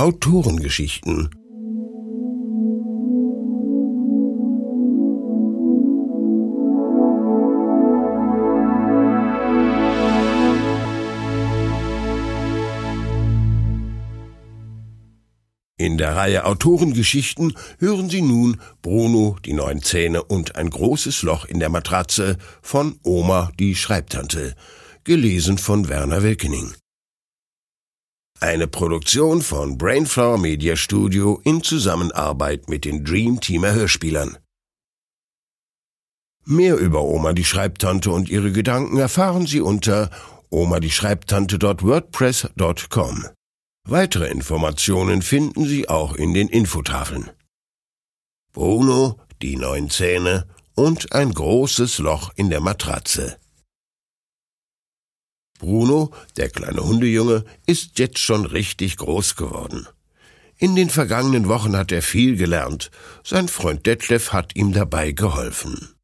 Autorengeschichten In der Reihe Autorengeschichten hören Sie nun Bruno, die neun Zähne und ein großes Loch in der Matratze von Oma, die Schreibtante, gelesen von Werner Wilkening. Eine Produktion von Brainflower Media Studio in Zusammenarbeit mit den Dream Teamer Hörspielern. Mehr über Oma die Schreibtante und ihre Gedanken erfahren Sie unter omadieschreibtante.wordpress.com. Weitere Informationen finden Sie auch in den Infotafeln. Bruno, die neun Zähne und ein großes Loch in der Matratze. Bruno, der kleine Hundejunge, ist jetzt schon richtig groß geworden. In den vergangenen Wochen hat er viel gelernt. Sein Freund Detlef hat ihm dabei geholfen.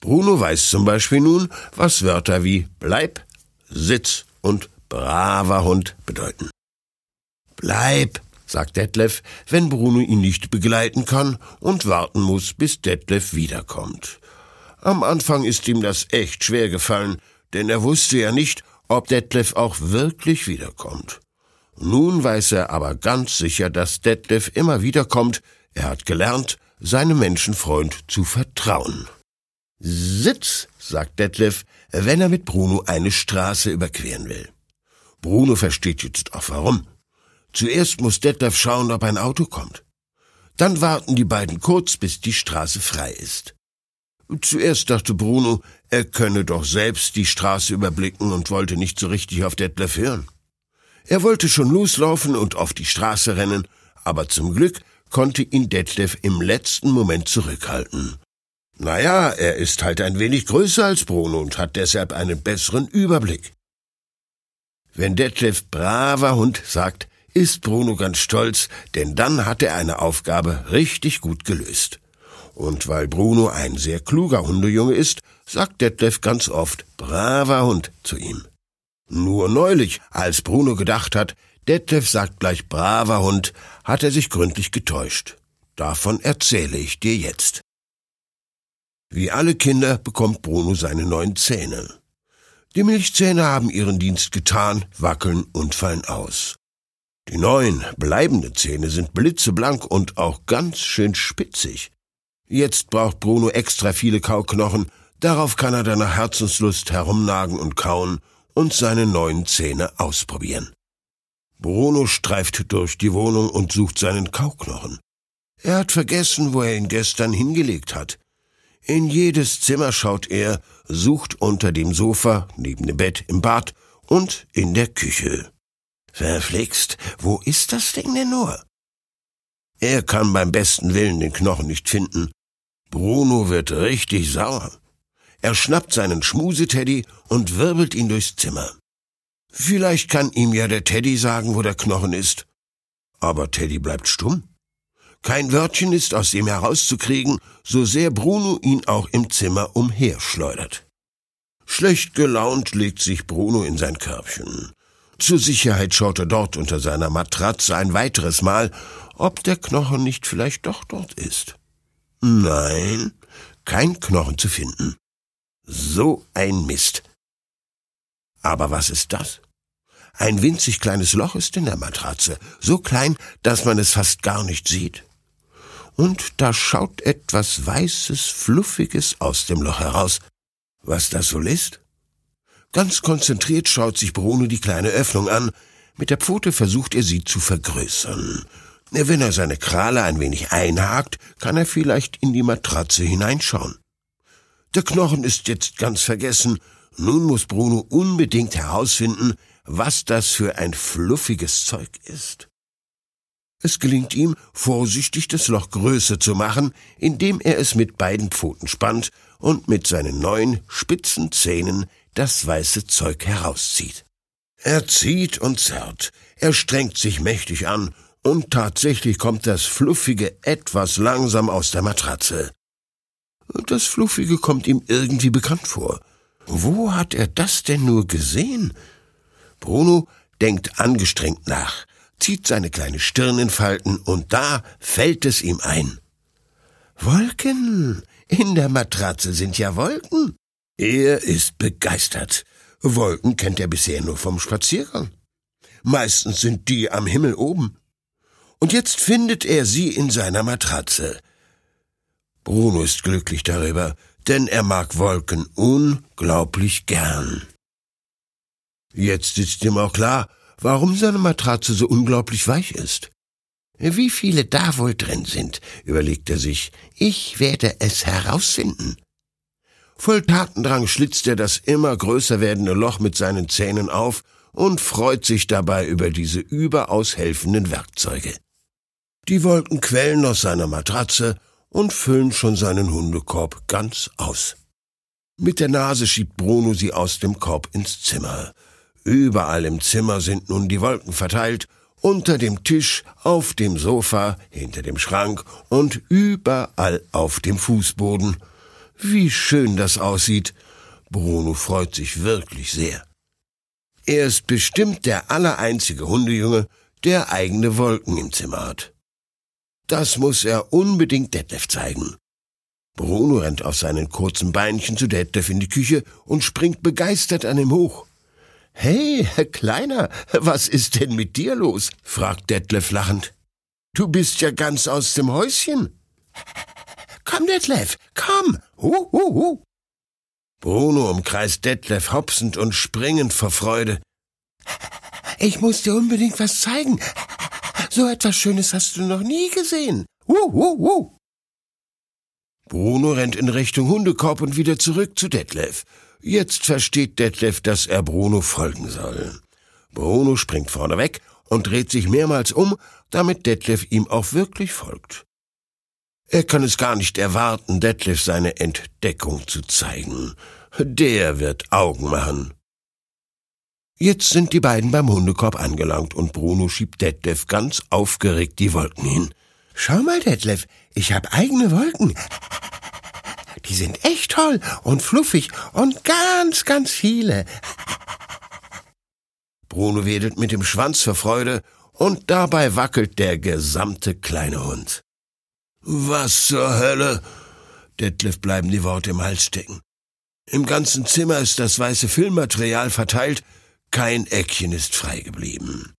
Bruno weiß zum Beispiel nun, was Wörter wie Bleib, Sitz und braver Hund bedeuten. Bleib, sagt Detlef, wenn Bruno ihn nicht begleiten kann und warten muss, bis Detlef wiederkommt. Am Anfang ist ihm das echt schwer gefallen, denn er wusste ja nicht, ob Detlef auch wirklich wiederkommt. Nun weiß er aber ganz sicher, dass Detlef immer wiederkommt. Er hat gelernt, seinem Menschenfreund zu vertrauen. Sitz, sagt Detlef, wenn er mit Bruno eine Straße überqueren will. Bruno versteht jetzt auch warum. Zuerst muss Detlef schauen, ob ein Auto kommt. Dann warten die beiden kurz, bis die Straße frei ist. Zuerst dachte Bruno, er könne doch selbst die Straße überblicken und wollte nicht so richtig auf Detlef hören. Er wollte schon loslaufen und auf die Straße rennen, aber zum Glück konnte ihn Detlef im letzten Moment zurückhalten. Naja, er ist halt ein wenig größer als Bruno und hat deshalb einen besseren Überblick. Wenn Detlef braver Hund sagt, ist Bruno ganz stolz, denn dann hat er eine Aufgabe richtig gut gelöst. Und weil Bruno ein sehr kluger Hundejunge ist, sagt Detlef ganz oft braver Hund zu ihm. Nur neulich, als Bruno gedacht hat, Detlef sagt gleich braver Hund, hat er sich gründlich getäuscht. Davon erzähle ich dir jetzt. Wie alle Kinder bekommt Bruno seine neuen Zähne. Die Milchzähne haben ihren Dienst getan, wackeln und fallen aus. Die neuen, bleibenden Zähne sind blitzeblank und auch ganz schön spitzig. Jetzt braucht Bruno extra viele Kauknochen, darauf kann er dann nach Herzenslust herumnagen und kauen und seine neuen Zähne ausprobieren. Bruno streift durch die Wohnung und sucht seinen Kauknochen. Er hat vergessen, wo er ihn gestern hingelegt hat. In jedes Zimmer schaut er, sucht unter dem Sofa, neben dem Bett, im Bad und in der Küche. Verflixt, wo ist das Ding denn nur? Er kann beim besten Willen den Knochen nicht finden. Bruno wird richtig sauer. Er schnappt seinen Schmuseteddy und wirbelt ihn durchs Zimmer. Vielleicht kann ihm ja der Teddy sagen, wo der Knochen ist. Aber Teddy bleibt stumm. Kein Wörtchen ist aus ihm herauszukriegen, so sehr Bruno ihn auch im Zimmer umherschleudert. Schlecht gelaunt legt sich Bruno in sein Körbchen. Zur Sicherheit schaut er dort unter seiner Matratze ein weiteres Mal, ob der Knochen nicht vielleicht doch dort ist. Nein, kein Knochen zu finden. So ein Mist. Aber was ist das? Ein winzig kleines Loch ist in der Matratze, so klein, dass man es fast gar nicht sieht. Und da schaut etwas Weißes, Fluffiges aus dem Loch heraus. Was das wohl ist? Ganz konzentriert schaut sich Bruno die kleine Öffnung an. Mit der Pfote versucht er sie zu vergrößern. Wenn er seine Krale ein wenig einhakt, kann er vielleicht in die Matratze hineinschauen. Der Knochen ist jetzt ganz vergessen. Nun muss Bruno unbedingt herausfinden, was das für ein fluffiges Zeug ist. Es gelingt ihm, vorsichtig das Loch größer zu machen, indem er es mit beiden Pfoten spannt und mit seinen neuen spitzen Zähnen das weiße Zeug herauszieht. Er zieht und zerrt, er strengt sich mächtig an, und tatsächlich kommt das Fluffige etwas langsam aus der Matratze. Das Fluffige kommt ihm irgendwie bekannt vor. Wo hat er das denn nur gesehen? Bruno denkt angestrengt nach. zieht seine kleine Stirn in Falten und da fällt es ihm ein. Wolken! In der Matratze sind ja Wolken! Er ist begeistert. Wolken kennt er bisher nur vom Spaziergang. Meistens sind die am Himmel oben. Und jetzt findet er sie in seiner Matratze. Bruno ist glücklich darüber, denn er mag Wolken unglaublich gern. Jetzt ist ihm auch klar, warum seine Matratze so unglaublich weich ist. Wie viele da wohl drin sind, überlegt er sich, ich werde es herausfinden. Voll Tatendrang schlitzt er das immer größer werdende Loch mit seinen Zähnen auf und freut sich dabei über diese überaus helfenden Werkzeuge. Die Wolken quellen aus seiner Matratze und füllen schon seinen Hundekorb ganz aus. Mit der Nase schiebt Bruno sie aus dem Korb ins Zimmer. Überall im Zimmer sind nun die Wolken verteilt, unter dem Tisch, auf dem Sofa, hinter dem Schrank und überall auf dem Fußboden. Wie schön das aussieht. Bruno freut sich wirklich sehr. Er ist bestimmt der allereinzige Hundejunge, der eigene Wolken im Zimmer hat. Das muss er unbedingt Detlef zeigen. Bruno rennt auf seinen kurzen Beinchen zu Detlef in die Küche und springt begeistert an ihm hoch. Hey, Kleiner, was ist denn mit dir los? fragt Detlef lachend. Du bist ja ganz aus dem Häuschen. Komm, Detlef, komm! Hu, hu, hu. Bruno umkreist Detlef hopsend und springend vor Freude. Ich muss dir unbedingt was zeigen. So etwas Schönes hast du noch nie gesehen. Hu, hu, hu. Bruno rennt in Richtung Hundekorb und wieder zurück zu Detlef. Jetzt versteht Detlef, dass er Bruno folgen soll. Bruno springt vorne weg und dreht sich mehrmals um, damit Detlef ihm auch wirklich folgt. Er kann es gar nicht erwarten, Detlef seine Entdeckung zu zeigen. Der wird Augen machen. Jetzt sind die beiden beim Hundekorb angelangt und Bruno schiebt Detlef ganz aufgeregt die Wolken hin. Schau mal, Detlef, ich hab eigene Wolken. Die sind echt toll und fluffig und ganz, ganz viele. Bruno wedelt mit dem Schwanz vor Freude und dabei wackelt der gesamte kleine Hund. Was zur Hölle? Detlef bleiben die Worte im Hals stecken. Im ganzen Zimmer ist das weiße Filmmaterial verteilt, kein Eckchen ist frei geblieben.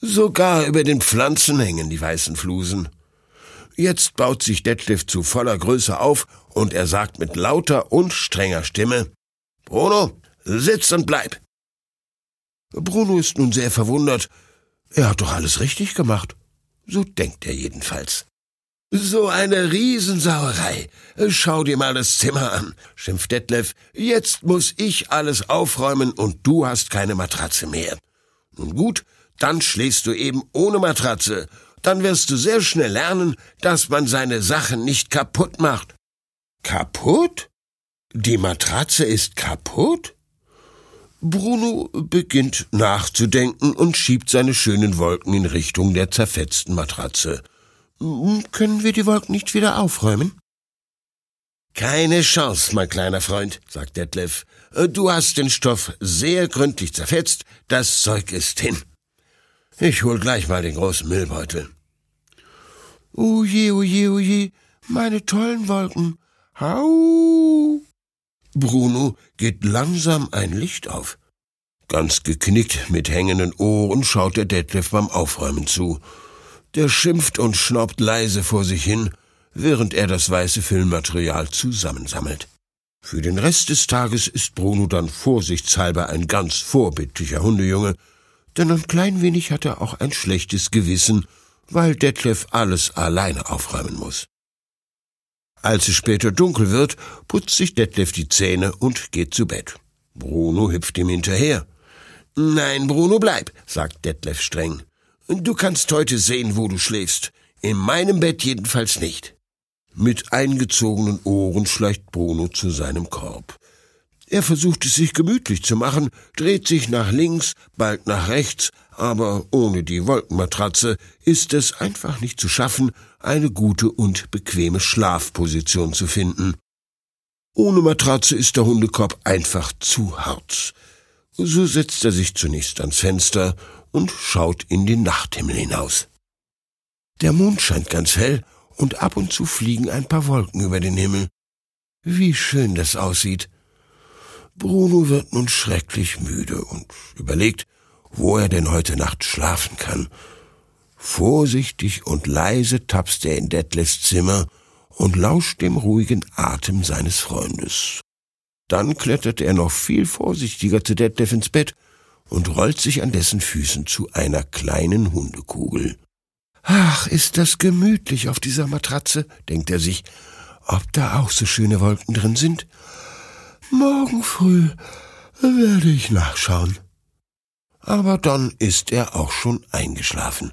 Sogar über den Pflanzen hängen die weißen Flusen. Jetzt baut sich Detlef zu voller Größe auf und er sagt mit lauter und strenger Stimme Bruno, sitz und bleib. Bruno ist nun sehr verwundert. Er hat doch alles richtig gemacht. So denkt er jedenfalls. So eine Riesensauerei. Schau dir mal das Zimmer an, schimpft Detlef. Jetzt muss ich alles aufräumen und du hast keine Matratze mehr. Nun gut, dann schläfst du eben ohne Matratze. Dann wirst du sehr schnell lernen, dass man seine Sachen nicht kaputt macht. Kaputt? Die Matratze ist kaputt? Bruno beginnt nachzudenken und schiebt seine schönen Wolken in Richtung der zerfetzten Matratze. Können wir die Wolken nicht wieder aufräumen? Keine Chance, mein kleiner Freund, sagt Detlef. Du hast den Stoff sehr gründlich zerfetzt, das Zeug ist hin. Ich hol gleich mal den großen Müllbeutel. Oje, oje, oje, meine tollen Wolken. Hau! Bruno geht langsam ein Licht auf. Ganz geknickt mit hängenden Ohren schaut der Detlef beim Aufräumen zu. Der schimpft und schnaubt leise vor sich hin, während er das weiße Filmmaterial zusammensammelt. Für den Rest des Tages ist Bruno dann vorsichtshalber ein ganz vorbildlicher Hundejunge, denn ein klein wenig hat er auch ein schlechtes Gewissen, weil Detlef alles alleine aufräumen muss. Als es später dunkel wird, putzt sich Detlef die Zähne und geht zu Bett. Bruno hüpft ihm hinterher. Nein, Bruno, bleib, sagt Detlef streng. Du kannst heute sehen, wo du schläfst. In meinem Bett jedenfalls nicht. Mit eingezogenen Ohren schleicht Bruno zu seinem Korb. Er versucht es sich gemütlich zu machen, dreht sich nach links, bald nach rechts, aber ohne die Wolkenmatratze ist es einfach nicht zu schaffen, eine gute und bequeme Schlafposition zu finden. Ohne Matratze ist der Hundekorb einfach zu hart. So setzt er sich zunächst ans Fenster und schaut in den Nachthimmel hinaus. Der Mond scheint ganz hell und ab und zu fliegen ein paar Wolken über den Himmel. Wie schön das aussieht. Bruno wird nun schrecklich müde und überlegt, wo er denn heute Nacht schlafen kann. Vorsichtig und leise tapst er in Detlefs Zimmer und lauscht dem ruhigen Atem seines Freundes. Dann klettert er noch viel vorsichtiger zu Detlef ins Bett und rollt sich an dessen Füßen zu einer kleinen Hundekugel. Ach, ist das gemütlich auf dieser Matratze, denkt er sich, ob da auch so schöne Wolken drin sind. Morgen früh werde ich nachschauen. Aber dann ist er auch schon eingeschlafen.